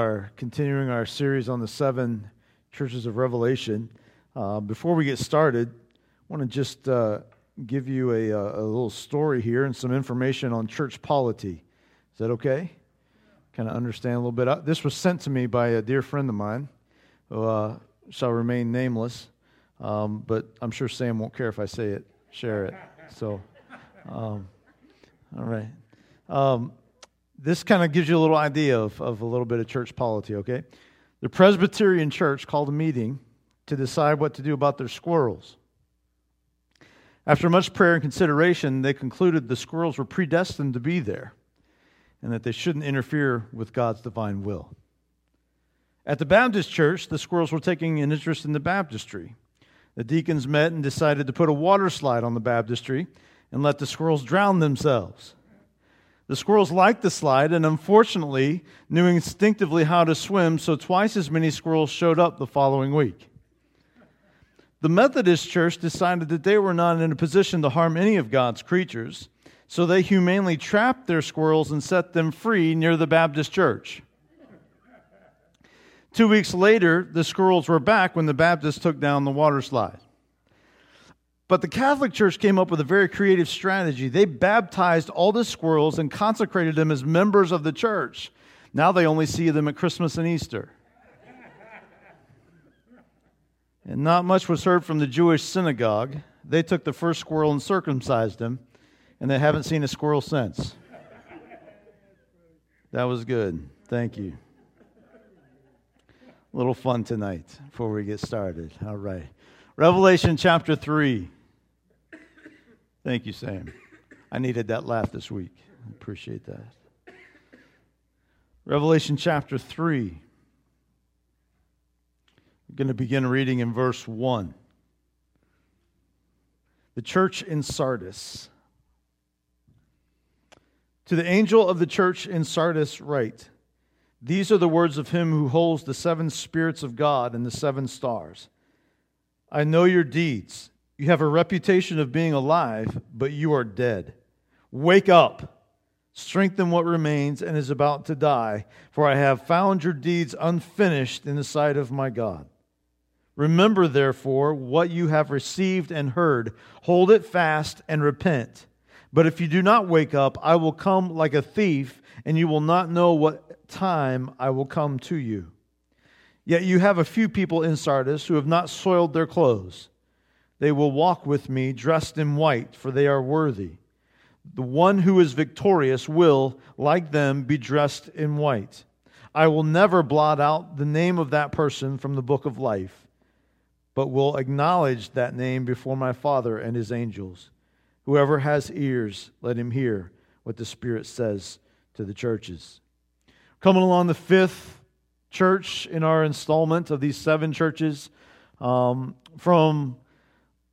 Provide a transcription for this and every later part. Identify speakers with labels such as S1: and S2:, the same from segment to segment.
S1: are continuing our series on the seven churches of Revelation. Uh, before we get started, I want to just uh, give you a, a, little story here and some information on church polity. Is that okay? Kind of understand a little bit. Uh, this was sent to me by a dear friend of mine who uh, shall remain nameless, um, but I'm sure Sam won't care if I say it, share it. So, um, all right. Um, this kind of gives you a little idea of, of a little bit of church polity, okay? The Presbyterian Church called a meeting to decide what to do about their squirrels. After much prayer and consideration, they concluded the squirrels were predestined to be there and that they shouldn't interfere with God's divine will. At the Baptist church, the squirrels were taking an interest in the baptistry. The deacons met and decided to put a water slide on the baptistry and let the squirrels drown themselves. The squirrels liked the slide and unfortunately knew instinctively how to swim, so twice as many squirrels showed up the following week. The Methodist Church decided that they were not in a position to harm any of God's creatures, so they humanely trapped their squirrels and set them free near the Baptist Church. Two weeks later, the squirrels were back when the Baptists took down the water slide. But the Catholic Church came up with a very creative strategy. They baptized all the squirrels and consecrated them as members of the church. Now they only see them at Christmas and Easter. And not much was heard from the Jewish synagogue. They took the first squirrel and circumcised him, and they haven't seen a squirrel since. That was good. Thank you. A little fun tonight before we get started. All right. Revelation chapter 3. Thank you, Sam. I needed that laugh this week. I appreciate that. Revelation chapter 3. We're going to begin reading in verse 1. The church in Sardis. To the angel of the church in Sardis, write These are the words of him who holds the seven spirits of God and the seven stars. I know your deeds you have a reputation of being alive, but you are dead. Wake up, strengthen what remains and is about to die, for I have found your deeds unfinished in the sight of my God. Remember, therefore, what you have received and heard, hold it fast and repent. But if you do not wake up, I will come like a thief, and you will not know what time I will come to you. Yet you have a few people in Sardis who have not soiled their clothes. They will walk with me dressed in white, for they are worthy. The one who is victorious will, like them, be dressed in white. I will never blot out the name of that person from the book of life, but will acknowledge that name before my Father and his angels. Whoever has ears, let him hear what the Spirit says to the churches. Coming along the fifth church in our installment of these seven churches, um, from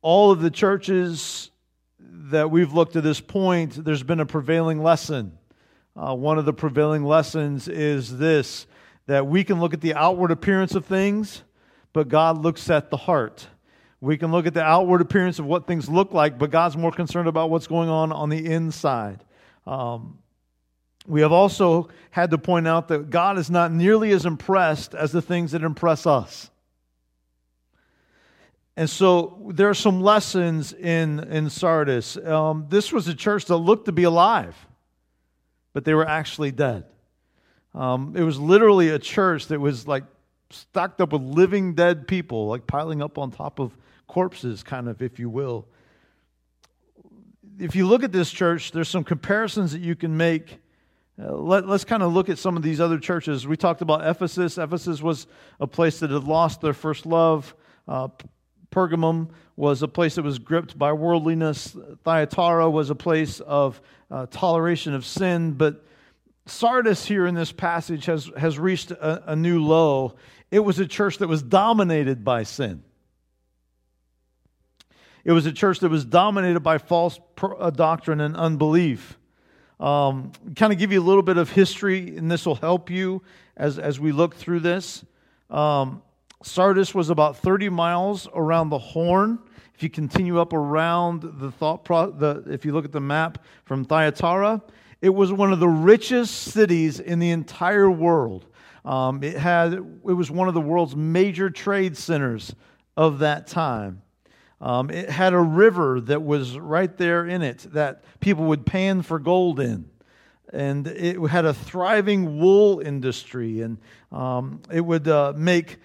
S1: all of the churches that we've looked at this point, there's been a prevailing lesson. Uh, one of the prevailing lessons is this that we can look at the outward appearance of things, but God looks at the heart. We can look at the outward appearance of what things look like, but God's more concerned about what's going on on the inside. Um, we have also had to point out that God is not nearly as impressed as the things that impress us. And so there are some lessons in, in Sardis. Um, this was a church that looked to be alive, but they were actually dead. Um, it was literally a church that was like stocked up with living dead people, like piling up on top of corpses, kind of, if you will. If you look at this church, there's some comparisons that you can make. Uh, let, us kind of look at some of these other churches. We talked about Ephesus. Ephesus was a place that had lost their first love. Uh, Pergamum was a place that was gripped by worldliness. Thyatira was a place of uh, toleration of sin. But Sardis, here in this passage, has, has reached a, a new low. It was a church that was dominated by sin. It was a church that was dominated by false uh, doctrine and unbelief. Um, kind of give you a little bit of history, and this will help you as, as we look through this. Um, Sardis was about 30 miles around the Horn. If you continue up around the thought, pro- the, if you look at the map from Thyatira, it was one of the richest cities in the entire world. Um, it had it was one of the world's major trade centers of that time. Um, it had a river that was right there in it that people would pan for gold in. And it had a thriving wool industry, and um, it would uh, make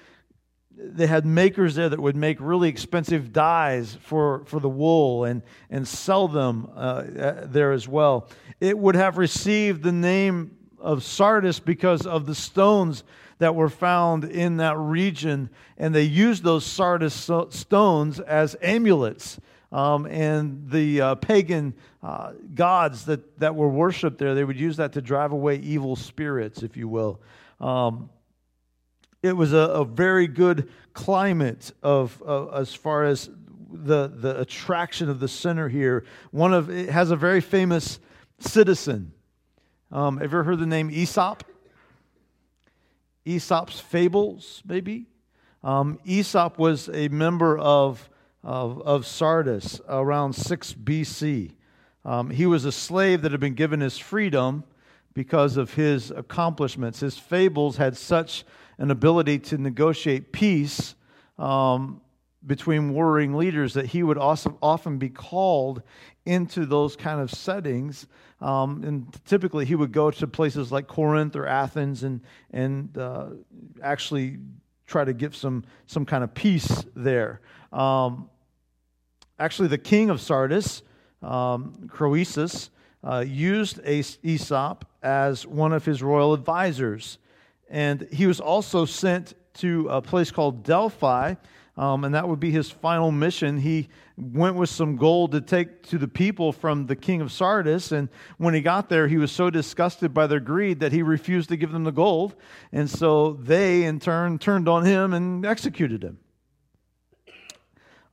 S1: they had makers there that would make really expensive dyes for, for the wool and, and sell them uh, there as well. It would have received the name of Sardis because of the stones that were found in that region, and they used those Sardis stones as amulets. Um, and the uh, pagan uh, gods that, that were worshipped there, they would use that to drive away evil spirits, if you will. Um, it was a, a very good climate of uh, as far as the the attraction of the center here. One of it has a very famous citizen. Um, have you ever heard the name Aesop? Aesop's Fables, maybe. Um, Aesop was a member of, of, of Sardis around 6 BC. Um, he was a slave that had been given his freedom because of his accomplishments. His fables had such an ability to negotiate peace um, between warring leaders that he would also often be called into those kind of settings. Um, and typically he would go to places like Corinth or Athens and, and uh, actually try to get some, some kind of peace there. Um, actually, the king of Sardis, um, Croesus, uh, used Aesop as one of his royal advisors. And he was also sent to a place called Delphi, um, and that would be his final mission. He went with some gold to take to the people from the king of Sardis, and when he got there, he was so disgusted by their greed that he refused to give them the gold, and so they, in turn, turned on him and executed him.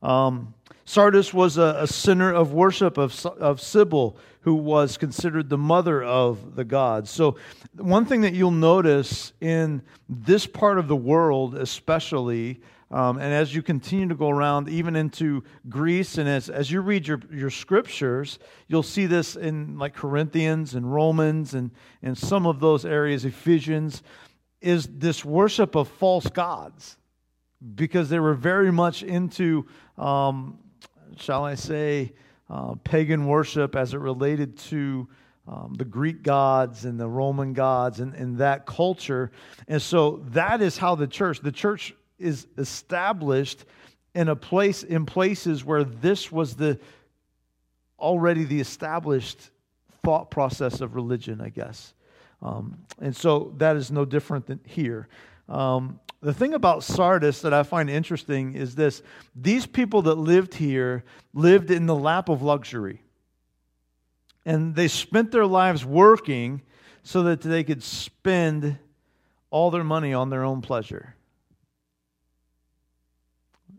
S1: Um, Sardis was a, a, center of worship of, of Cybele, who was considered the mother of the gods. So, one thing that you'll notice in this part of the world, especially, um, and as you continue to go around, even into Greece, and as, as you read your, your scriptures, you'll see this in like Corinthians and Romans and, and some of those areas, Ephesians, is this worship of false gods because they were very much into um, shall I say, uh, pagan worship as it related to um, the Greek gods and the Roman gods and, and that culture. And so that is how the church, the church is established in a place in places where this was the already the established thought process of religion, I guess. Um, and so that is no different than here. Um, the thing about Sardis that I find interesting is this these people that lived here lived in the lap of luxury. And they spent their lives working so that they could spend all their money on their own pleasure.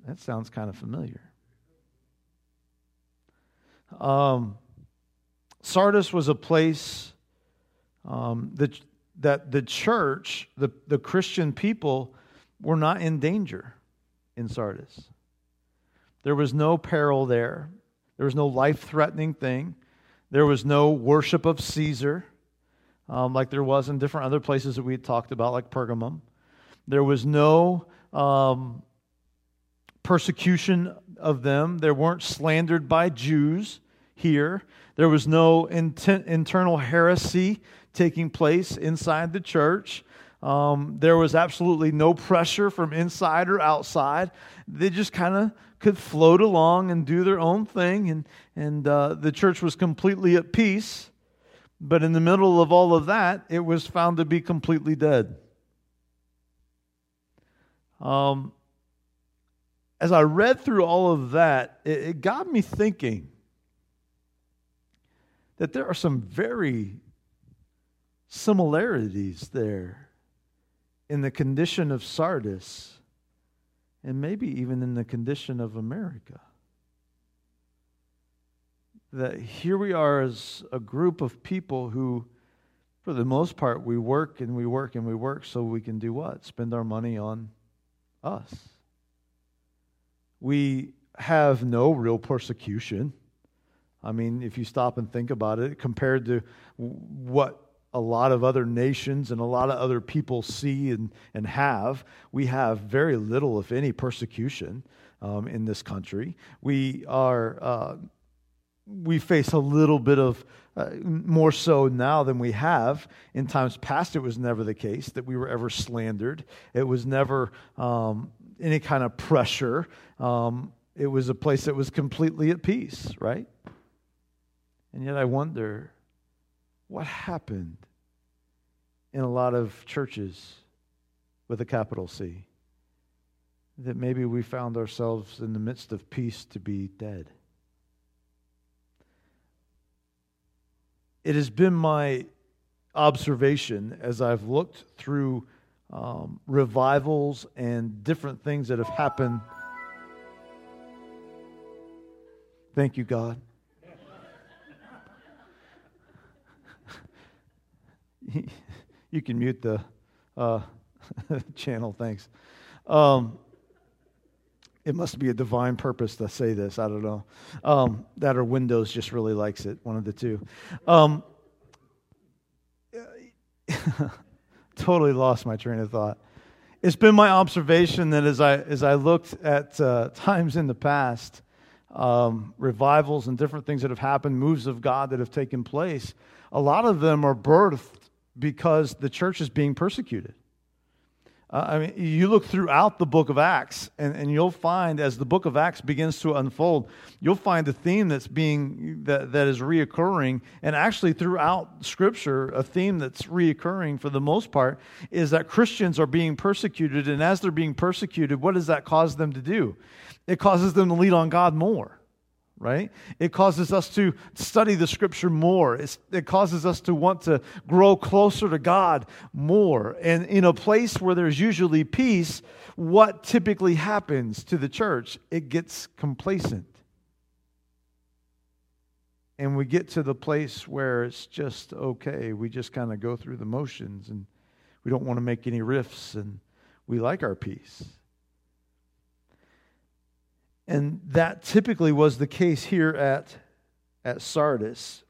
S1: That sounds kind of familiar. Um, Sardis was a place um, that, that the church, the, the Christian people, were not in danger in Sardis. There was no peril there, there was no life threatening thing, there was no worship of Caesar. Um, like there was in different other places that we had talked about, like Pergamum. There was no um, persecution of them. They weren't slandered by Jews here. There was no intent, internal heresy taking place inside the church. Um, there was absolutely no pressure from inside or outside. They just kind of could float along and do their own thing, and, and uh, the church was completely at peace. But in the middle of all of that, it was found to be completely dead. Um, as I read through all of that, it, it got me thinking that there are some very similarities there in the condition of Sardis and maybe even in the condition of America. That here we are as a group of people who, for the most part, we work and we work and we work so we can do what? Spend our money on us. We have no real persecution. I mean, if you stop and think about it, compared to what a lot of other nations and a lot of other people see and, and have. We have very little, if any, persecution um, in this country. We are. Uh, we face a little bit of uh, more so now than we have. In times past, it was never the case that we were ever slandered. It was never um, any kind of pressure. Um, it was a place that was completely at peace, right? And yet I wonder what happened in a lot of churches with a capital C that maybe we found ourselves in the midst of peace to be dead. It has been my observation as I've looked through um, revivals and different things that have happened. Thank you, God. you can mute the uh, channel, thanks. Um, it must be a divine purpose to say this. I don't know. Um, that or Windows just really likes it, one of the two. Um, totally lost my train of thought. It's been my observation that as I, as I looked at uh, times in the past, um, revivals and different things that have happened, moves of God that have taken place, a lot of them are birthed because the church is being persecuted. Uh, I mean, you look throughout the book of Acts, and, and you'll find as the book of Acts begins to unfold, you'll find a theme that's being that, that is reoccurring, and actually throughout Scripture, a theme that's reoccurring for the most part is that Christians are being persecuted, and as they're being persecuted, what does that cause them to do? It causes them to lean on God more right? It causes us to study the scripture more. It's, it causes us to want to grow closer to God more. And in a place where there's usually peace, what typically happens to the church? It gets complacent. And we get to the place where it's just okay. We just kind of go through the motions and we don't want to make any rifts and we like our peace. And that typically was the case here at, at Sardis.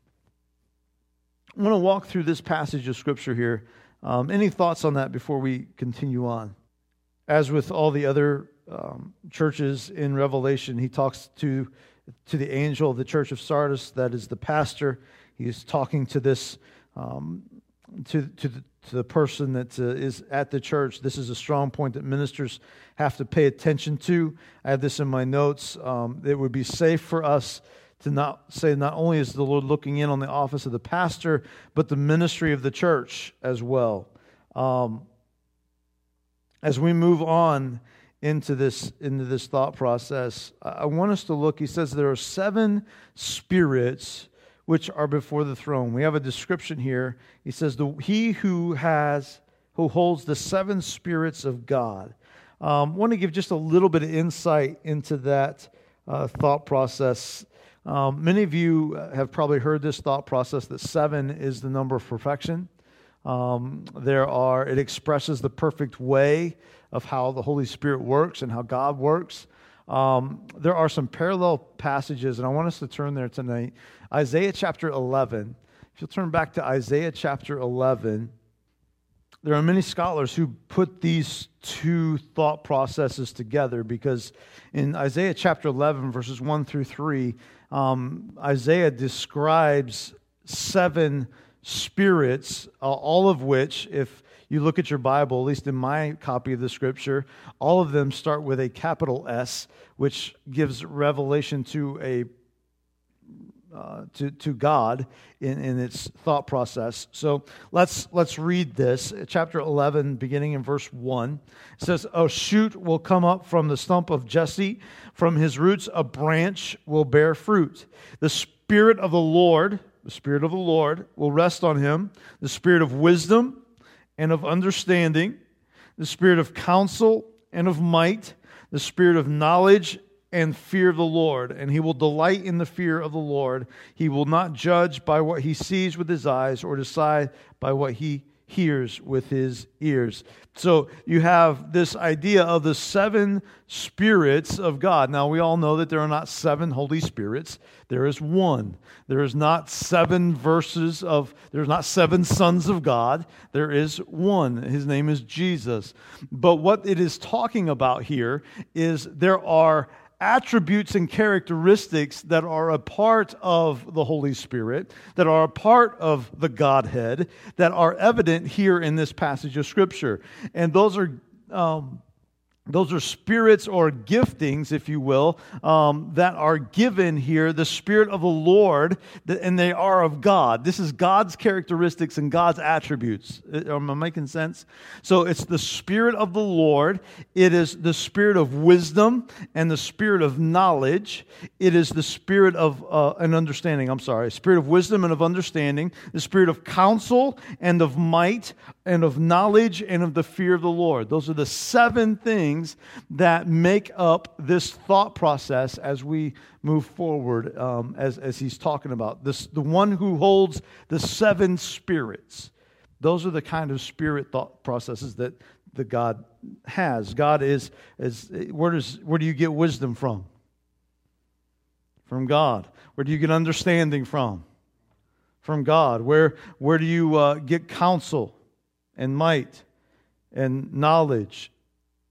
S1: I want to walk through this passage of Scripture here. Um, any thoughts on that before we continue on? As with all the other um, churches in Revelation, he talks to, to the angel of the church of Sardis, that is the pastor. He's talking to this, um, to, to, the, to the person that uh, is at the church. This is a strong point that ministers have to pay attention to. I have this in my notes. Um, it would be safe for us to not say not only is the Lord looking in on the office of the pastor, but the ministry of the church as well. Um, as we move on into this into this thought process, I want us to look. He says there are seven spirits which are before the throne. We have a description here. He says, the, He who has, who holds the seven spirits of God. Um, want to give just a little bit of insight into that uh, thought process. Um, many of you have probably heard this thought process that seven is the number of perfection. Um, there are, it expresses the perfect way of how the Holy Spirit works and how God works. Um, there are some parallel passages, and I want us to turn there tonight. Isaiah chapter 11. If you'll turn back to Isaiah chapter 11, there are many scholars who put these two thought processes together because in Isaiah chapter 11, verses 1 through 3, um, Isaiah describes seven spirits, uh, all of which, if you look at your Bible, at least in my copy of the scripture, all of them start with a capital S, which gives revelation to a uh, to, to God in, in its thought process. So let's, let's read this. Chapter 11, beginning in verse 1. It says, A shoot will come up from the stump of Jesse, from his roots a branch will bear fruit. The Spirit of the Lord, the Spirit of the Lord, will rest on him, the Spirit of wisdom and of understanding, the Spirit of counsel and of might, the Spirit of knowledge and fear of the Lord, and he will delight in the fear of the Lord. He will not judge by what he sees with his eyes or decide by what he hears with his ears. So you have this idea of the seven spirits of God. Now, we all know that there are not seven Holy Spirits, there is one. There is not seven verses of, there's not seven sons of God. There is one. His name is Jesus. But what it is talking about here is there are attributes and characteristics that are a part of the Holy Spirit, that are a part of the Godhead, that are evident here in this passage of Scripture. And those are. Um, those are spirits or giftings, if you will, um, that are given here, the Spirit of the Lord, and they are of God. This is God's characteristics and God's attributes. Am I making sense? So it's the Spirit of the Lord, it is the Spirit of wisdom and the Spirit of knowledge, it is the Spirit of uh, an understanding, I'm sorry, Spirit of wisdom and of understanding, the Spirit of counsel and of might and of knowledge and of the fear of the Lord. Those are the seven things that make up this thought process as we move forward, um, as, as he's talking about. This, the one who holds the seven spirits. Those are the kind of spirit thought processes that the God has. God is, is where, does, where do you get wisdom from? From God. Where do you get understanding from? From God. Where, where do you uh, get counsel? And might and knowledge.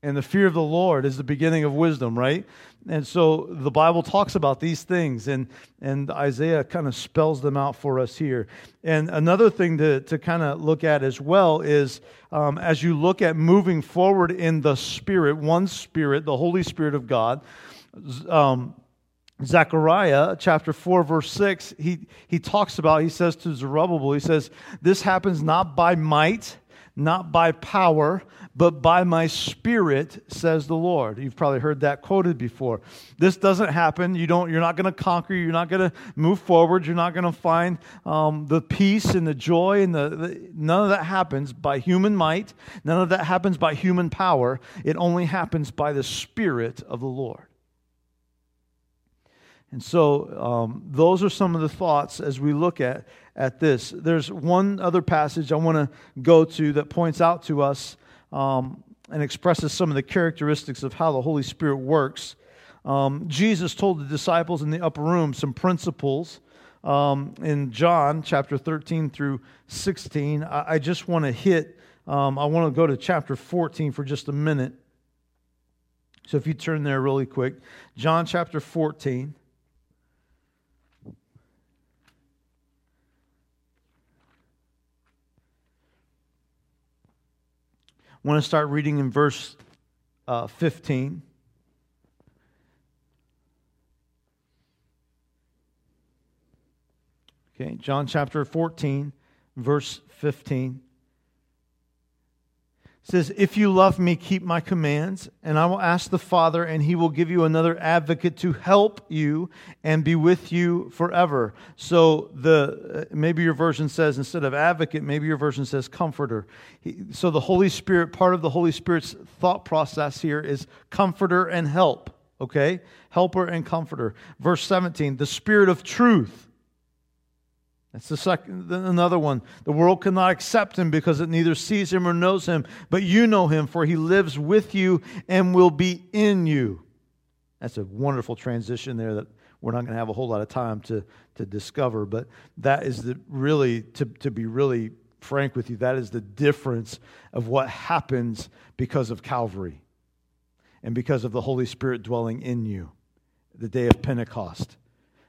S1: And the fear of the Lord is the beginning of wisdom, right? And so the Bible talks about these things, and, and Isaiah kind of spells them out for us here. And another thing to, to kind of look at as well is um, as you look at moving forward in the Spirit, one Spirit, the Holy Spirit of God, um, Zechariah chapter 4, verse 6, he, he talks about, he says to Zerubbabel, he says, This happens not by might not by power, but by my spirit, says the Lord. You've probably heard that quoted before. This doesn't happen. You don't, you're not going to conquer. You're not going to move forward. You're not going to find um, the peace and the joy. And the, the, none of that happens by human might. None of that happens by human power. It only happens by the Spirit of the Lord. And so, um, those are some of the thoughts as we look at, at this. There's one other passage I want to go to that points out to us um, and expresses some of the characteristics of how the Holy Spirit works. Um, Jesus told the disciples in the upper room some principles um, in John chapter 13 through 16. I, I just want to hit, um, I want to go to chapter 14 for just a minute. So if you turn there really quick, John chapter 14. I want to start reading in verse uh, 15. Okay, John chapter 14, verse 15 says, If you love me, keep my commands, and I will ask the Father, and he will give you another advocate to help you and be with you forever. So the uh, maybe your version says instead of advocate, maybe your version says comforter. So the Holy Spirit, part of the Holy Spirit's thought process here is comforter and help. Okay? Helper and comforter. Verse 17, the Spirit of truth that's the second, another one. The world cannot accept him because it neither sees him or knows him, but you know him, for he lives with you and will be in you. That's a wonderful transition there that we're not going to have a whole lot of time to, to discover, but that is the really, to, to be really frank with you, that is the difference of what happens because of Calvary and because of the Holy Spirit dwelling in you, the day of Pentecost.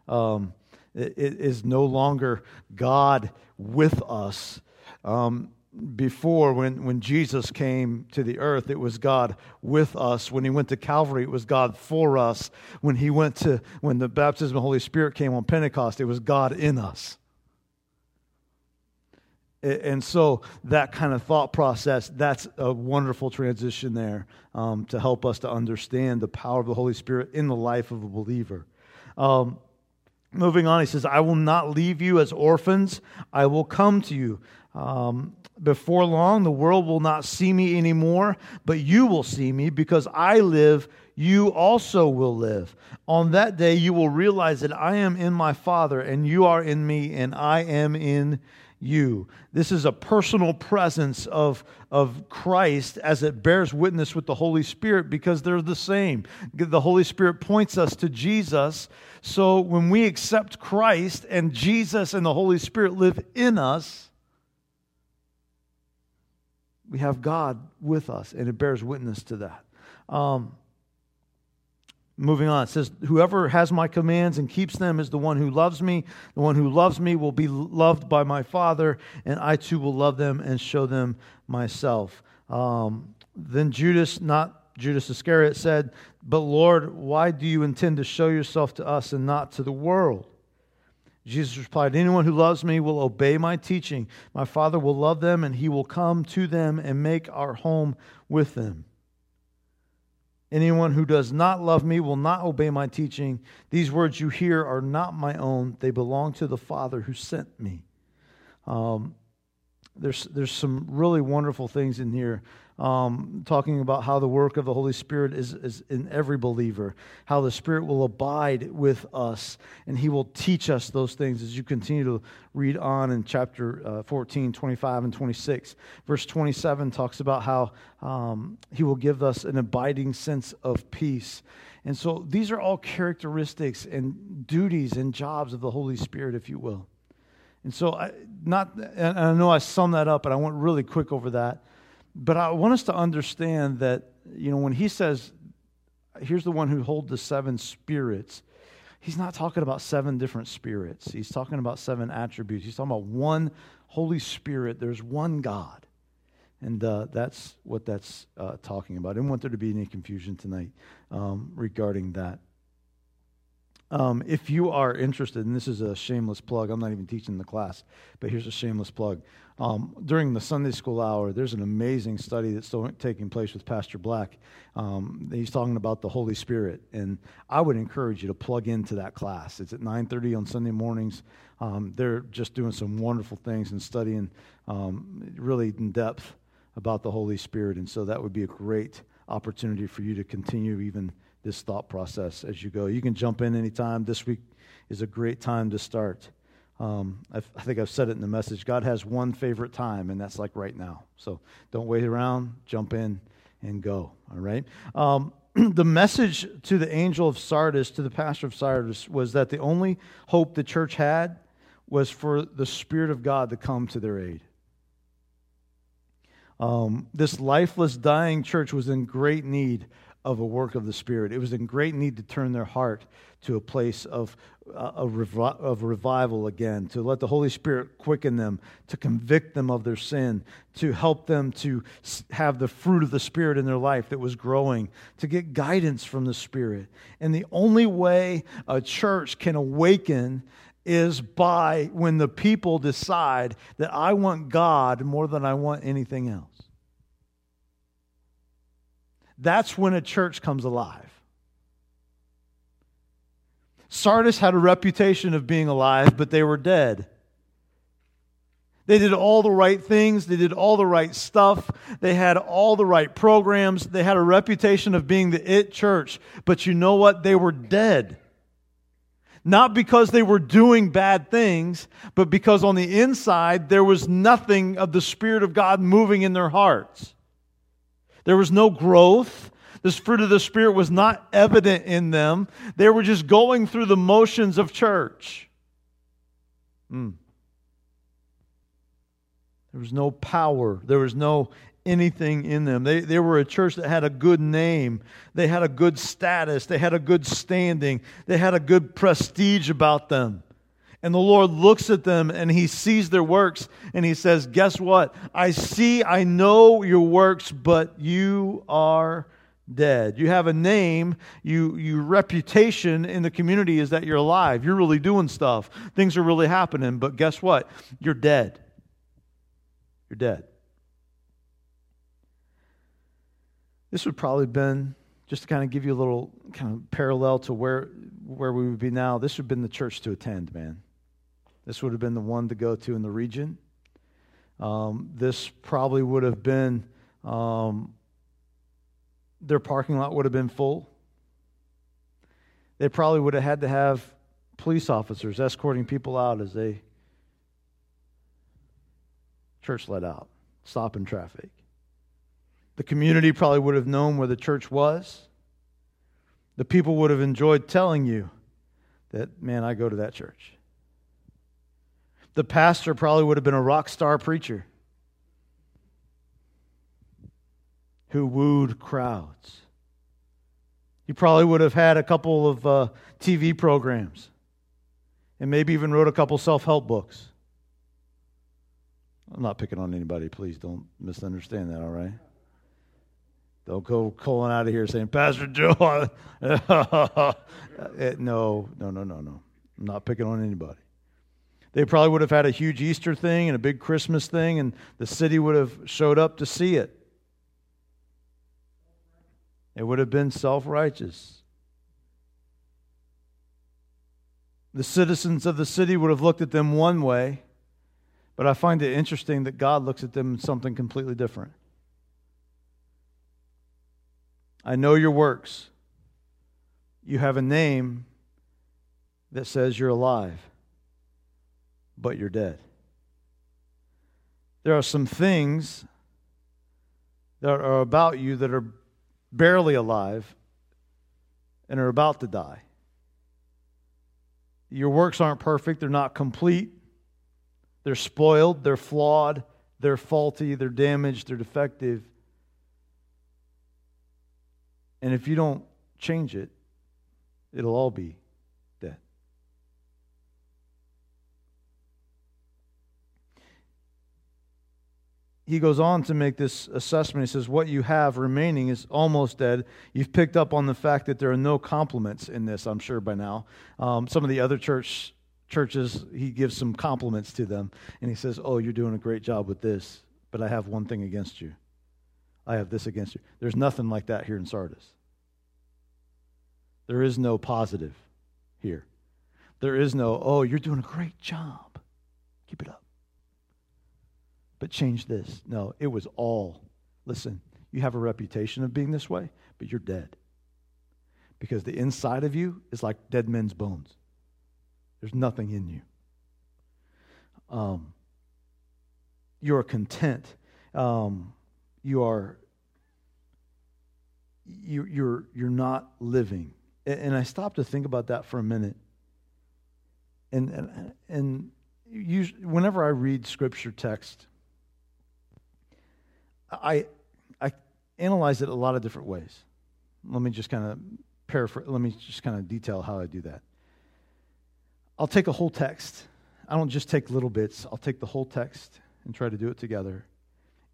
S1: Um, it is no longer God with us. Um, before, when, when Jesus came to the earth, it was God with us. When he went to Calvary, it was God for us. When he went to, when the baptism of the Holy Spirit came on Pentecost, it was God in us. And so that kind of thought process, that's a wonderful transition there um, to help us to understand the power of the Holy Spirit in the life of a believer. Um, Moving on, he says, I will not leave you as orphans, I will come to you. Um, before long, the world will not see me anymore, but you will see me because I live, you also will live. On that day, you will realize that I am in my Father, and you are in me, and I am in you. This is a personal presence of, of Christ as it bears witness with the Holy Spirit because they're the same. The Holy Spirit points us to Jesus. So when we accept Christ and Jesus and the Holy Spirit live in us, we have God with us, and it bears witness to that. Um, Moving on, it says, Whoever has my commands and keeps them is the one who loves me. The one who loves me will be loved by my Father, and I too will love them and show them myself. Um, then Judas, not Judas Iscariot, said, But Lord, why do you intend to show yourself to us and not to the world? Jesus replied, Anyone who loves me will obey my teaching. My Father will love them, and he will come to them and make our home with them. Anyone who does not love me will not obey my teaching. These words you hear are not my own, they belong to the Father who sent me. Um, there's, there's some really wonderful things in here um, talking about how the work of the Holy Spirit is, is in every believer, how the Spirit will abide with us, and He will teach us those things as you continue to read on in chapter uh, 14, 25, and 26. Verse 27 talks about how um, He will give us an abiding sense of peace. And so these are all characteristics and duties and jobs of the Holy Spirit, if you will. And so, I, not, and I know I summed that up, but I went really quick over that. But I want us to understand that, you know, when he says, here's the one who holds the seven spirits, he's not talking about seven different spirits. He's talking about seven attributes. He's talking about one Holy Spirit. There's one God. And uh, that's what that's uh, talking about. I didn't want there to be any confusion tonight um, regarding that. Um, if you are interested, and this is a shameless plug, I'm not even teaching the class, but here's a shameless plug. Um, during the Sunday school hour, there's an amazing study that's still taking place with Pastor Black. Um, he's talking about the Holy Spirit, and I would encourage you to plug into that class. It's at 9:30 on Sunday mornings. Um, they're just doing some wonderful things and studying um, really in depth about the Holy Spirit, and so that would be a great opportunity for you to continue even this thought process as you go. You can jump in anytime. This week is a great time to start. Um, i think I've said it in the message. God has one favorite time, and that's like right now. So don't wait around, jump in and go. All right? Um, the message to the angel of Sardis, to the pastor of Sardis, was that the only hope the church had was for the Spirit of God to come to their aid. Um, this lifeless, dying church was in great need of a work of the Spirit. It was in great need to turn their heart to a place of, of, revi- of revival again, to let the Holy Spirit quicken them, to convict them of their sin, to help them to have the fruit of the Spirit in their life that was growing, to get guidance from the Spirit. And the only way a church can awaken is by when the people decide that I want God more than I want anything else. That's when a church comes alive. Sardis had a reputation of being alive, but they were dead. They did all the right things. They did all the right stuff. They had all the right programs. They had a reputation of being the it church. But you know what? They were dead. Not because they were doing bad things, but because on the inside there was nothing of the Spirit of God moving in their hearts. There was no growth. This fruit of the Spirit was not evident in them. They were just going through the motions of church. Mm. There was no power. There was no anything in them. They, they were a church that had a good name. They had a good status. They had a good standing. They had a good prestige about them. And the Lord looks at them and he sees their works and he says, Guess what? I see, I know your works, but you are dead. You have a name, you, your reputation in the community is that you're alive. You're really doing stuff. Things are really happening, but guess what? You're dead. You're dead. This would probably been just to kind of give you a little kind of parallel to where where we would be now. This would have been the church to attend, man. This would have been the one to go to in the region. Um, this probably would have been, um, their parking lot would have been full. They probably would have had to have police officers escorting people out as they church let out, stopping traffic. The community probably would have known where the church was. The people would have enjoyed telling you that, man, I go to that church. The pastor probably would have been a rock star preacher who wooed crowds. He probably would have had a couple of uh, TV programs and maybe even wrote a couple self help books. I'm not picking on anybody. Please don't misunderstand that, all right? Don't go calling out of here saying, Pastor Joe. no, no, no, no, no. I'm not picking on anybody. They probably would have had a huge Easter thing and a big Christmas thing, and the city would have showed up to see it. It would have been self righteous. The citizens of the city would have looked at them one way, but I find it interesting that God looks at them in something completely different. I know your works. You have a name that says you're alive, but you're dead. There are some things that are about you that are barely alive and are about to die. Your works aren't perfect, they're not complete, they're spoiled, they're flawed, they're faulty, they're damaged, they're defective. And if you don't change it, it'll all be dead. He goes on to make this assessment. He says, What you have remaining is almost dead. You've picked up on the fact that there are no compliments in this, I'm sure, by now. Um, some of the other church churches, he gives some compliments to them. And he says, Oh, you're doing a great job with this, but I have one thing against you. I have this against you. There's nothing like that here in Sardis. There is no positive here. There is no, oh, you're doing a great job. Keep it up. But change this. No, it was all, listen, you have a reputation of being this way, but you're dead. Because the inside of you is like dead men's bones. There's nothing in you. Um, you're content. Um, you are you, you're you're not living. And I stopped to think about that for a minute. And and and usually, whenever I read scripture text, I I analyze it a lot of different ways. Let me just kind of paraphrase. Let me just kind of detail how I do that. I'll take a whole text. I don't just take little bits. I'll take the whole text and try to do it together.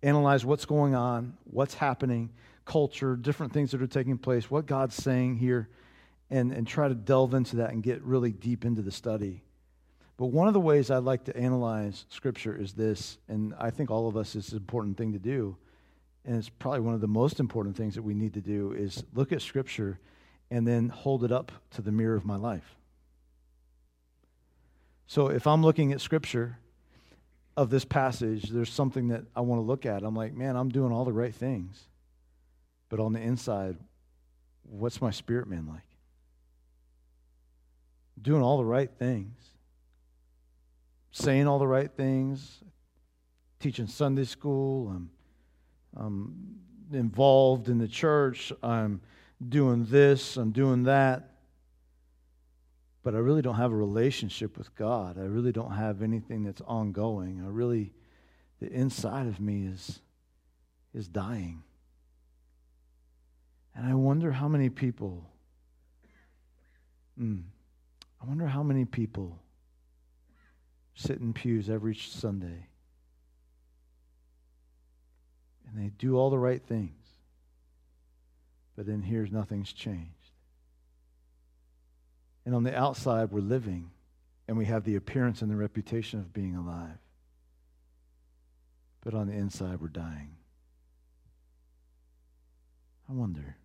S1: Analyze what's going on, what's happening, culture, different things that are taking place, what God's saying here, and, and try to delve into that and get really deep into the study. But one of the ways I like to analyze Scripture is this, and I think all of us is an important thing to do, and it's probably one of the most important things that we need to do is look at Scripture and then hold it up to the mirror of my life. So if I'm looking at Scripture of this passage, there's something that I want to look at. I'm like, man, I'm doing all the right things. But on the inside, what's my spirit man like? Doing all the right things, saying all the right things, teaching Sunday school, I'm involved in the church, I'm doing this, I'm doing that. But I really don't have a relationship with God. I really don't have anything that's ongoing. I really, the inside of me is, is dying. And I wonder how many people, mm, I wonder how many people sit in pews every Sunday and they do all the right things, but then here's nothing's changed. And on the outside, we're living and we have the appearance and the reputation of being alive, but on the inside, we're dying. I wonder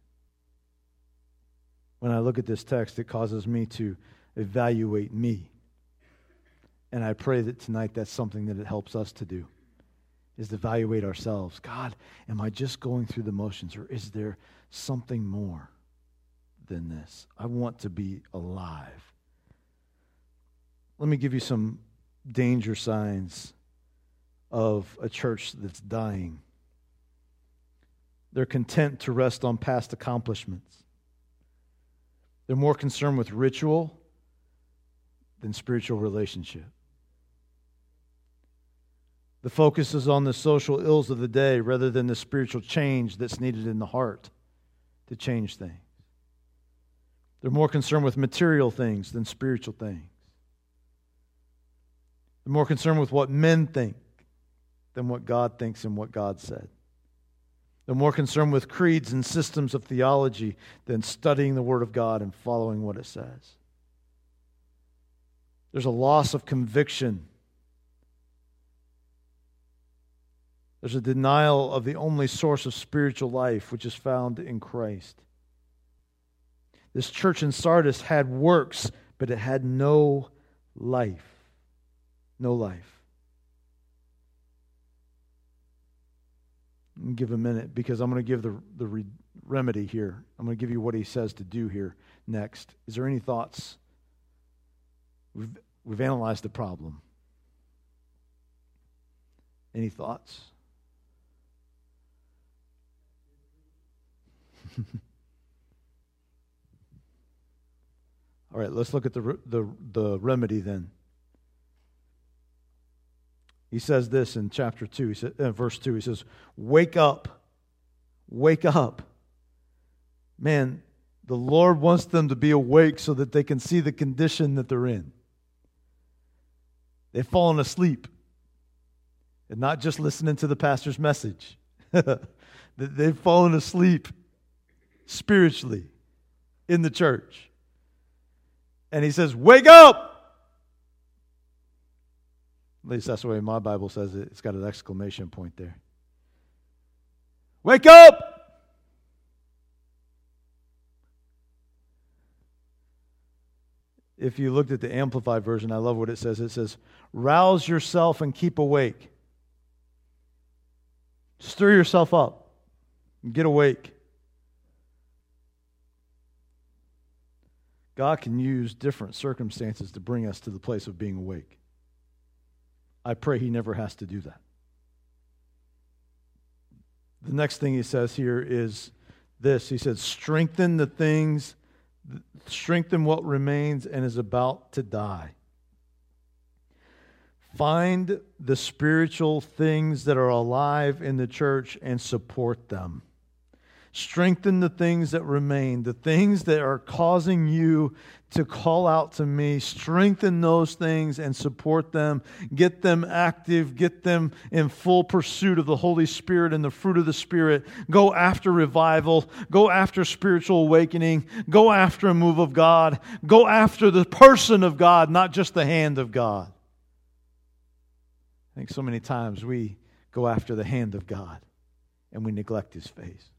S1: when I look at this text, it causes me to evaluate me. And I pray that tonight that's something that it helps us to do is to evaluate ourselves. God, am I just going through the motions or is there something more than this? I want to be alive. Let me give you some danger signs of a church that's dying. They're content to rest on past accomplishments. They're more concerned with ritual than spiritual relationship. The focus is on the social ills of the day rather than the spiritual change that's needed in the heart to change things. They're more concerned with material things than spiritual things. They're more concerned with what men think than what God thinks and what God said. They're more concerned with creeds and systems of theology than studying the Word of God and following what it says. There's a loss of conviction. There's a denial of the only source of spiritual life, which is found in Christ. This church in Sardis had works, but it had no life. No life. give a minute because I'm going to give the, the re- remedy here. I'm going to give you what he says to do here next. Is there any thoughts? We've, we've analyzed the problem. Any thoughts? All right, let's look at the, the, the remedy then. He says this in chapter 2, he said, uh, verse 2. He says, Wake up, wake up. Man, the Lord wants them to be awake so that they can see the condition that they're in. They've fallen asleep and not just listening to the pastor's message. They've fallen asleep spiritually in the church. And he says, Wake up! At least that's the way my Bible says it. It's got an exclamation point there. Wake up! If you looked at the Amplified version, I love what it says. It says, Rouse yourself and keep awake. Stir yourself up and get awake. God can use different circumstances to bring us to the place of being awake. I pray he never has to do that. The next thing he says here is this He says, Strengthen the things, strengthen what remains and is about to die. Find the spiritual things that are alive in the church and support them. Strengthen the things that remain, the things that are causing you to call out to me. Strengthen those things and support them. Get them active. Get them in full pursuit of the Holy Spirit and the fruit of the Spirit. Go after revival. Go after spiritual awakening. Go after a move of God. Go after the person of God, not just the hand of God. I think so many times we go after the hand of God and we neglect his face.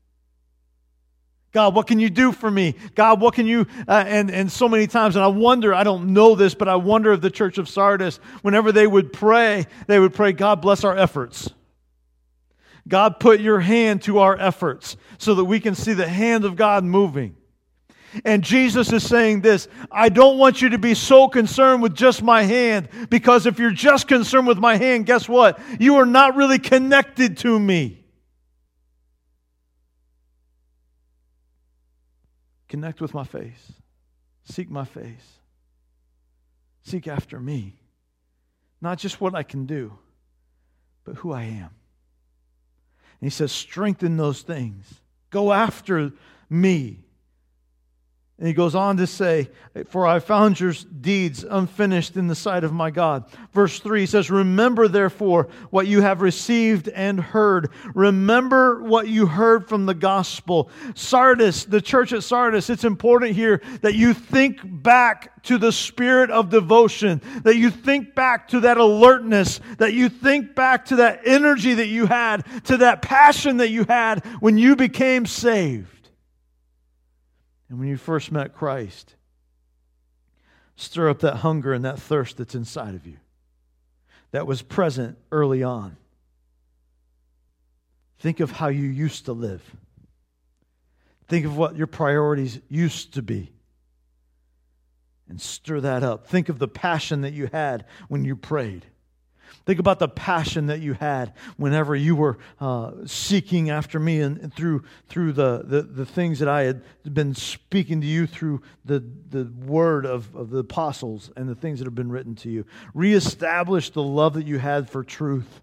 S1: God, what can you do for me? God, what can you, uh, and, and so many times, and I wonder, I don't know this, but I wonder if the church of Sardis, whenever they would pray, they would pray, God, bless our efforts. God, put your hand to our efforts so that we can see the hand of God moving. And Jesus is saying this I don't want you to be so concerned with just my hand, because if you're just concerned with my hand, guess what? You are not really connected to me. Connect with my face. Seek my face. Seek after me. Not just what I can do, but who I am. And he says, strengthen those things. Go after me. And he goes on to say, For I found your deeds unfinished in the sight of my God. Verse 3 he says, Remember therefore what you have received and heard. Remember what you heard from the gospel. Sardis, the church at Sardis, it's important here that you think back to the spirit of devotion, that you think back to that alertness, that you think back to that energy that you had, to that passion that you had when you became saved and when you first met Christ. Stir up that hunger and that thirst that's inside of you that was present early on. Think of how you used to live. Think of what your priorities used to be. And stir that up. Think of the passion that you had when you prayed. Think about the passion that you had whenever you were uh, seeking after me and, and, through, through the, the, the things that I had been speaking to you through the, the word of, of the apostles and the things that have been written to you. Reestablish the love that you had for truth.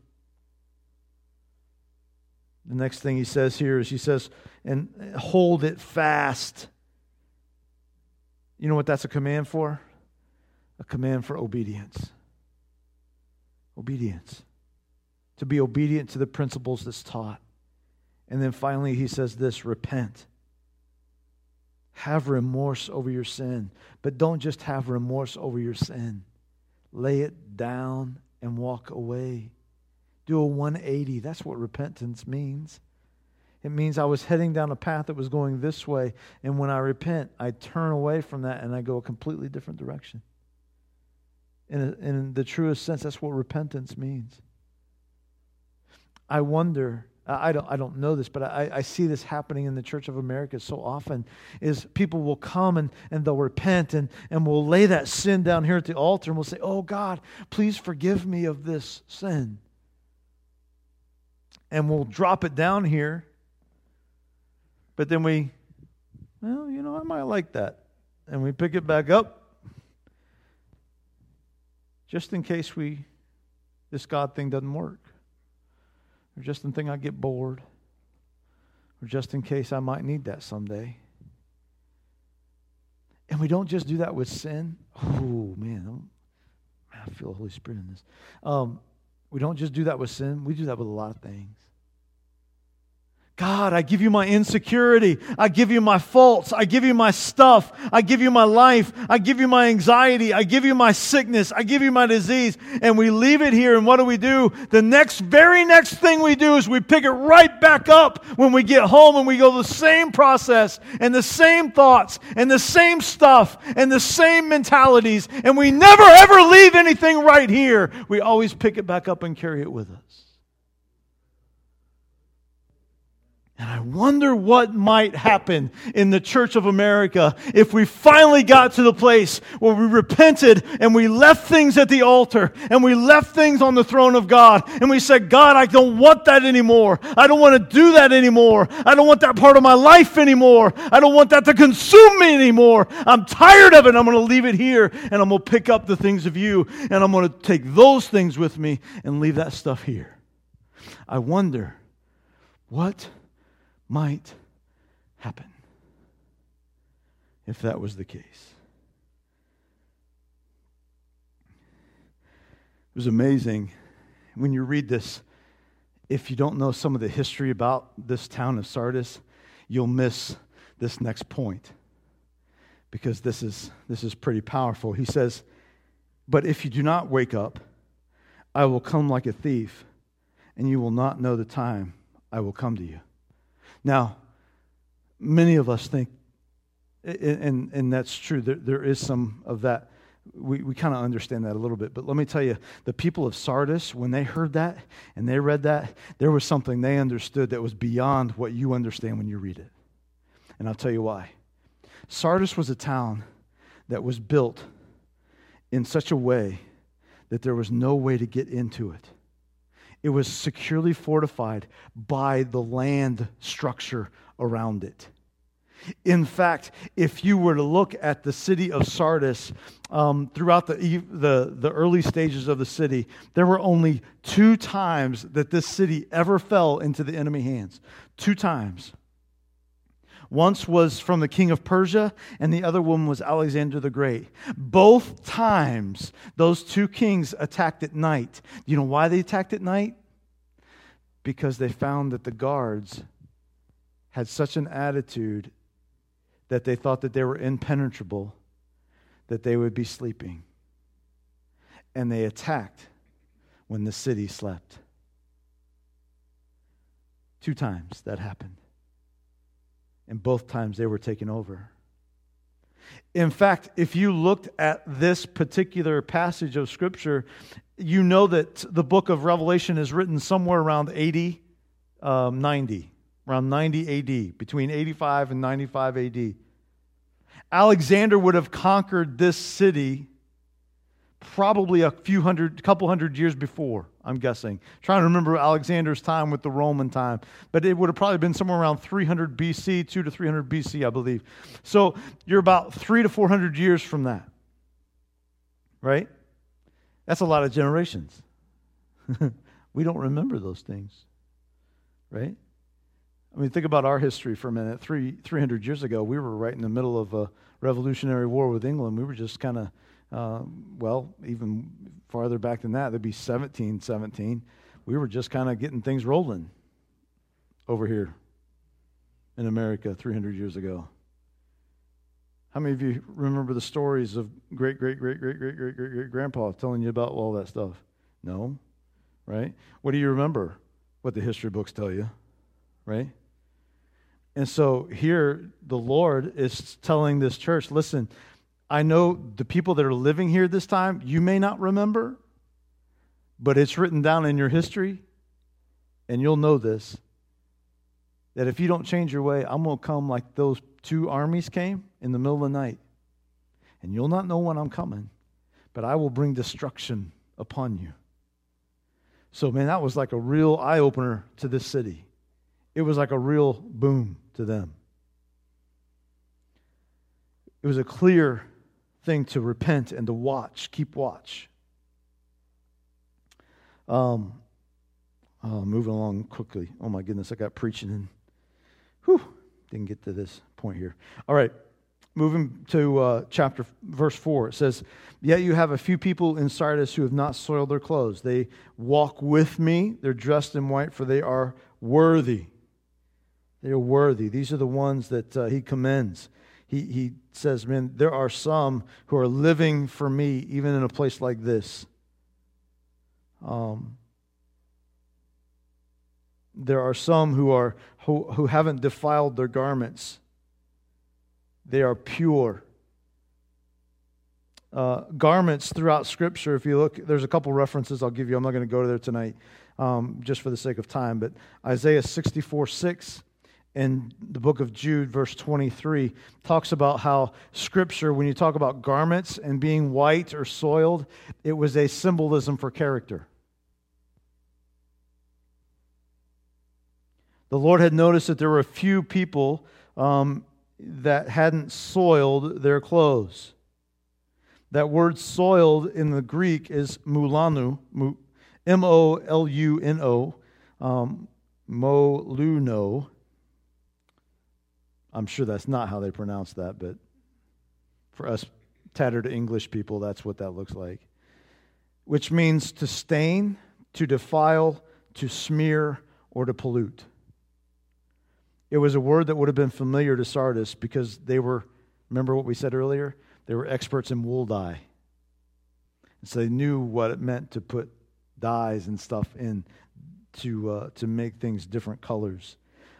S1: The next thing he says here is he says, and hold it fast. You know what that's a command for? A command for obedience. Obedience. To be obedient to the principles that's taught. And then finally, he says this repent. Have remorse over your sin. But don't just have remorse over your sin, lay it down and walk away. Do a 180. That's what repentance means. It means I was heading down a path that was going this way, and when I repent, I turn away from that and I go a completely different direction. In, in the truest sense, that's what repentance means. I wonder, I don't, I don't know this, but I, I see this happening in the Church of America so often, is people will come and, and they'll repent and, and we'll lay that sin down here at the altar and we'll say, oh God, please forgive me of this sin. And we'll drop it down here, but then we, well, you know, I might like that. And we pick it back up just in case we this God thing doesn't work, or just in thing I get bored, or just in case I might need that someday. And we don't just do that with sin. Oh man, I feel the Holy Spirit in this. Um, we don't just do that with sin. We do that with a lot of things. God, I give you my insecurity. I give you my faults. I give you my stuff. I give you my life. I give you my anxiety. I give you my sickness. I give you my disease. And we leave it here. And what do we do? The next, very next thing we do is we pick it right back up when we get home and we go the same process and the same thoughts and the same stuff and the same mentalities. And we never ever leave anything right here. We always pick it back up and carry it with us. And I wonder what might happen in the Church of America if we finally got to the place where we repented and we left things at the altar and we left things on the throne of God and we said, God, I don't want that anymore. I don't want to do that anymore. I don't want that part of my life anymore. I don't want that to consume me anymore. I'm tired of it. I'm going to leave it here and I'm going to pick up the things of you and I'm going to take those things with me and leave that stuff here. I wonder what might happen if that was the case. It was amazing when you read this. If you don't know some of the history about this town of Sardis, you'll miss this next point because this is, this is pretty powerful. He says, But if you do not wake up, I will come like a thief, and you will not know the time I will come to you. Now, many of us think, and, and that's true, there, there is some of that. We, we kind of understand that a little bit. But let me tell you, the people of Sardis, when they heard that and they read that, there was something they understood that was beyond what you understand when you read it. And I'll tell you why. Sardis was a town that was built in such a way that there was no way to get into it. It was securely fortified by the land structure around it. In fact, if you were to look at the city of Sardis um, throughout the, the, the early stages of the city, there were only two times that this city ever fell into the enemy hands. Two times. Once was from the king of Persia, and the other one was Alexander the Great. Both times, those two kings attacked at night. Do you know why they attacked at night? Because they found that the guards had such an attitude that they thought that they were impenetrable, that they would be sleeping. And they attacked when the city slept. Two times that happened. And both times they were taken over. In fact, if you looked at this particular passage of Scripture, you know that the book of Revelation is written somewhere around 80, um, 90 around 90 AD, between 85 and 95 AD. Alexander would have conquered this city probably a few hundred, couple hundred years before, I'm guessing. trying to remember Alexander's time with the Roman time, but it would have probably been somewhere around 300 BC, 2 to 300 BC, I believe. So you're about three to 400 years from that, right? That's a lot of generations. we don't remember those things, right? I mean, think about our history for a minute. Three, 300 years ago, we were right in the middle of a Revolutionary War with England. We were just kind of, uh, well, even farther back than that, there'd be 1717. We were just kind of getting things rolling over here in America 300 years ago. How many of you remember the stories of great, great, great, great, great, great, great, great grandpa telling you about all that stuff? No, right? What do you remember? What the history books tell you, right? And so here, the Lord is telling this church listen, I know the people that are living here this time, you may not remember, but it's written down in your history, and you'll know this that if you don't change your way, I'm going to come like those two armies came in the middle of the night. And you'll not know when I'm coming, but I will bring destruction upon you. So, man, that was like a real eye opener to this city. It was like a real boom to them. It was a clear thing to repent and to watch, keep watch. Um, oh, moving along quickly. Oh my goodness, I got preaching and whew, didn't get to this point here. All right, moving to uh, chapter verse four. It says, "Yet you have a few people in Sardis who have not soiled their clothes. They walk with me. They're dressed in white, for they are worthy." They are worthy. These are the ones that uh, he commends. He, he says, Man, there are some who are living for me, even in a place like this. Um, there are some who, are, who, who haven't defiled their garments, they are pure. Uh, garments throughout Scripture, if you look, there's a couple references I'll give you. I'm not going to go there tonight um, just for the sake of time, but Isaiah 64 6 in the book of Jude, verse 23, talks about how Scripture, when you talk about garments and being white or soiled, it was a symbolism for character. The Lord had noticed that there were a few people um, that hadn't soiled their clothes. That word soiled in the Greek is mulanu, M O L U N O, um, moluno I'm sure that's not how they pronounce that, but for us tattered English people, that's what that looks like. Which means to stain, to defile, to smear, or to pollute. It was a word that would have been familiar to Sardis because they were, remember what we said earlier? They were experts in wool dye. And so they knew what it meant to put dyes and stuff in to, uh, to make things different colors.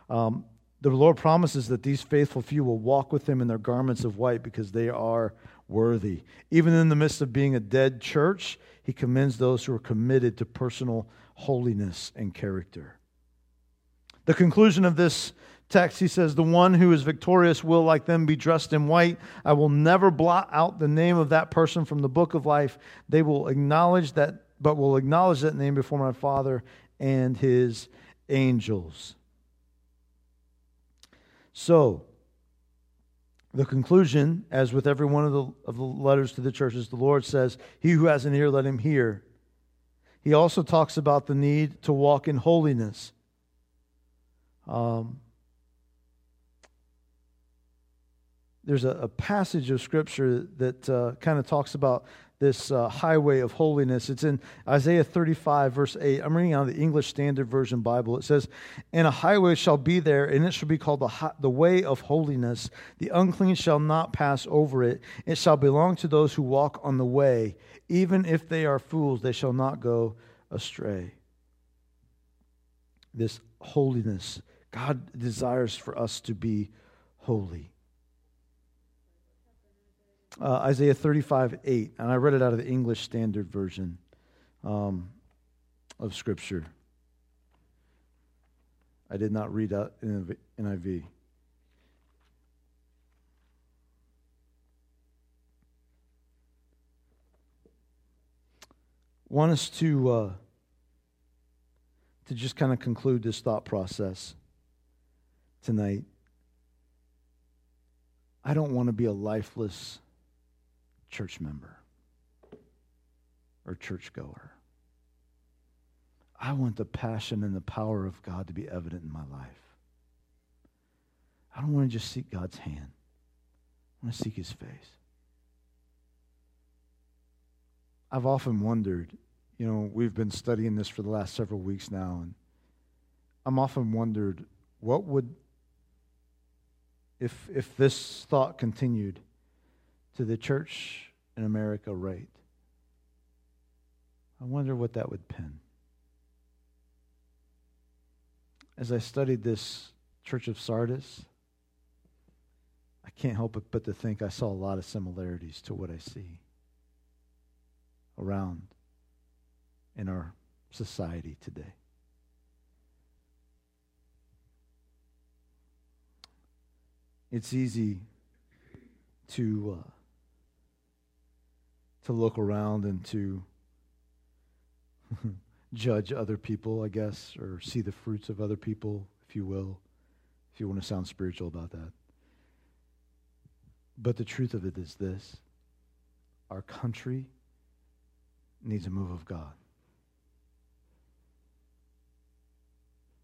S1: Um, the Lord promises that these faithful few will walk with him in their garments of white because they are worthy. Even in the midst of being a dead church, he commends those who are committed to personal holiness and character. The conclusion of this text, he says, The one who is victorious will, like them, be dressed in white. I will never blot out the name of that person from the book of life. They will acknowledge that, but will acknowledge that name before my Father and his angels. So, the conclusion, as with every one of the, of the letters to the churches, the Lord says, He who has an ear, let him hear. He also talks about the need to walk in holiness. Um, there's a, a, passage of Scripture that uh, kind of talks about this uh, highway of holiness. It's in Isaiah 35, verse 8. I'm reading out of the English Standard Version Bible. It says, And a highway shall be there, and it shall be called the, the way of holiness. The unclean shall not pass over it. It shall belong to those who walk on the way. Even if they are fools, they shall not go astray. This holiness, God desires for us to be holy uh, Isaiah 35 8. And I read it out of the English Standard Version um, of Scripture. I did not read out in NIV. want us to, uh, to just kind of conclude this thought process tonight. I don't want to be a lifeless church member or churchgoer. I want the passion and the power of God to be evident in my life. I don't want to just seek God's hand. I want to seek his face. I've often wondered, you know, we've been studying this for the last several weeks now, and I'm often wondered what would if if this thought continued to the church in America right. I wonder what that would pin. As I studied this church of Sardis, I can't help but to think I saw a lot of similarities to what I see around in our society today. It's easy to uh, to look around and to judge other people, I guess, or see the fruits of other people, if you will, if you want to sound spiritual about that. But the truth of it is this our country needs a move of God.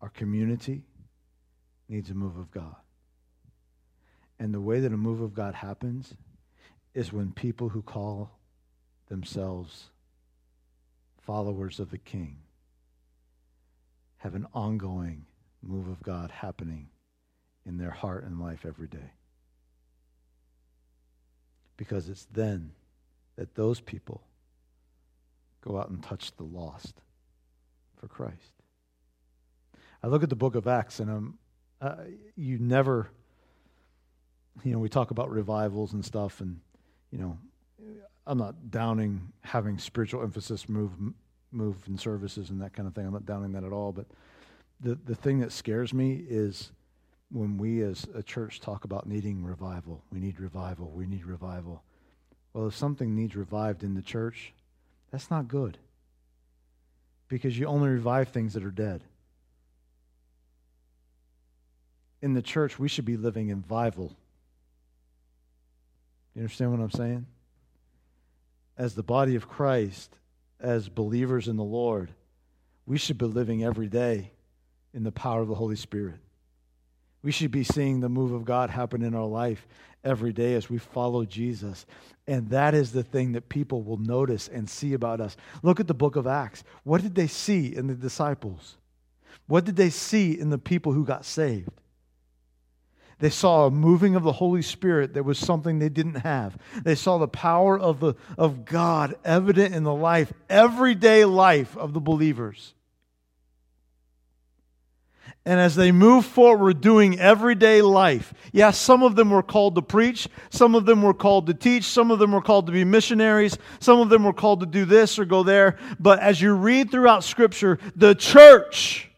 S1: Our community needs a move of God. And the way that a move of God happens is when people who call themselves followers of the King have an ongoing move of God happening in their heart and life every day because it's then that those people go out and touch the lost for Christ. I look at the book of Acts, and um, uh, you never, you know, we talk about revivals and stuff, and, you know, I'm not downing having spiritual emphasis move move in services and that kind of thing. I'm not downing that at all. But the, the thing that scares me is when we as a church talk about needing revival, we need revival, we need revival. Well, if something needs revived in the church, that's not good. Because you only revive things that are dead. In the church, we should be living in vival. You understand what I'm saying? As the body of Christ, as believers in the Lord, we should be living every day in the power of the Holy Spirit. We should be seeing the move of God happen in our life every day as we follow Jesus. And that is the thing that people will notice and see about us. Look at the book of Acts. What did they see in the disciples? What did they see in the people who got saved? They saw a moving of the Holy Spirit that was something they didn't have. They saw the power of, the, of God evident in the life, everyday life of the believers. And as they move forward doing everyday life, yes, some of them were called to preach, some of them were called to teach, some of them were called to be missionaries, some of them were called to do this or go there. But as you read throughout Scripture, the church,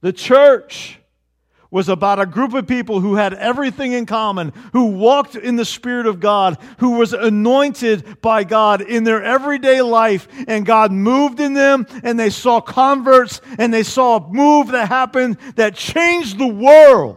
S1: the church, was about a group of people who had everything in common, who walked in the Spirit of God, who was anointed by God in their everyday life, and God moved in them, and they saw converts, and they saw a move that happened that changed the world.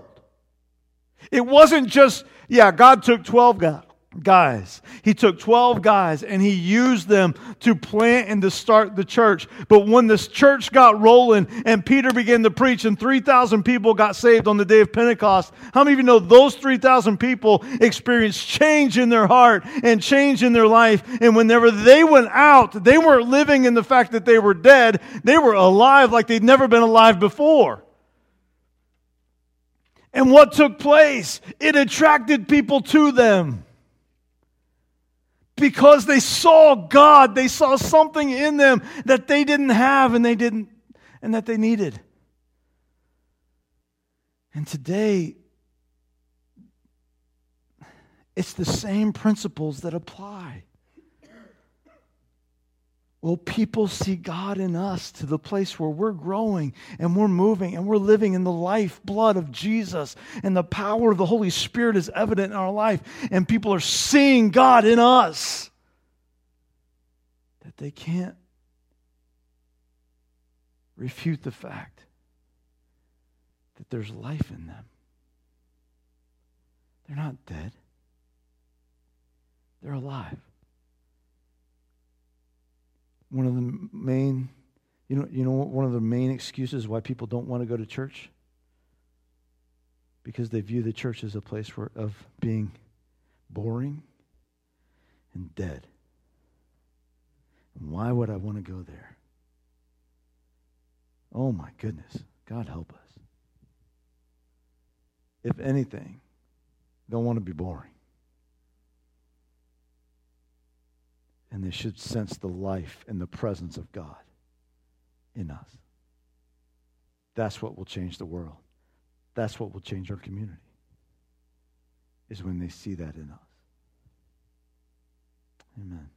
S1: It wasn't just, yeah, God took 12 guys guys. He took 12 guys and he used them to plant and to start the church. But when this church got rolling and Peter began to preach and 3,000 people got saved on the day of Pentecost, how many of you know those 3,000 people experienced change in their heart and change in their life? And whenever they went out, they weren't living in the fact that they were dead. They were alive like they'd never been alive before. And what took place? It attracted people to them because they saw God. They saw something in them that they didn't have and they didn't and that they needed. And today it's the same principles that apply. Will people see God in us to the place where we're growing and we're moving and we're living in the life blood of Jesus and the power of the Holy Spirit is evident in our life and people are seeing God in us? That they can't refute the fact that there's life in them. They're not dead, they're alive. One of the main, you know, you know, one of the main excuses why people don't want to go to church because they view the church as a place for, of being boring and dead. And why would I want to go there? Oh my goodness. God help us. If anything, don't want to be boring. And they should sense the life and the presence of God in us. That's what will change the world. That's what will change our community, is when they see that in us. Amen.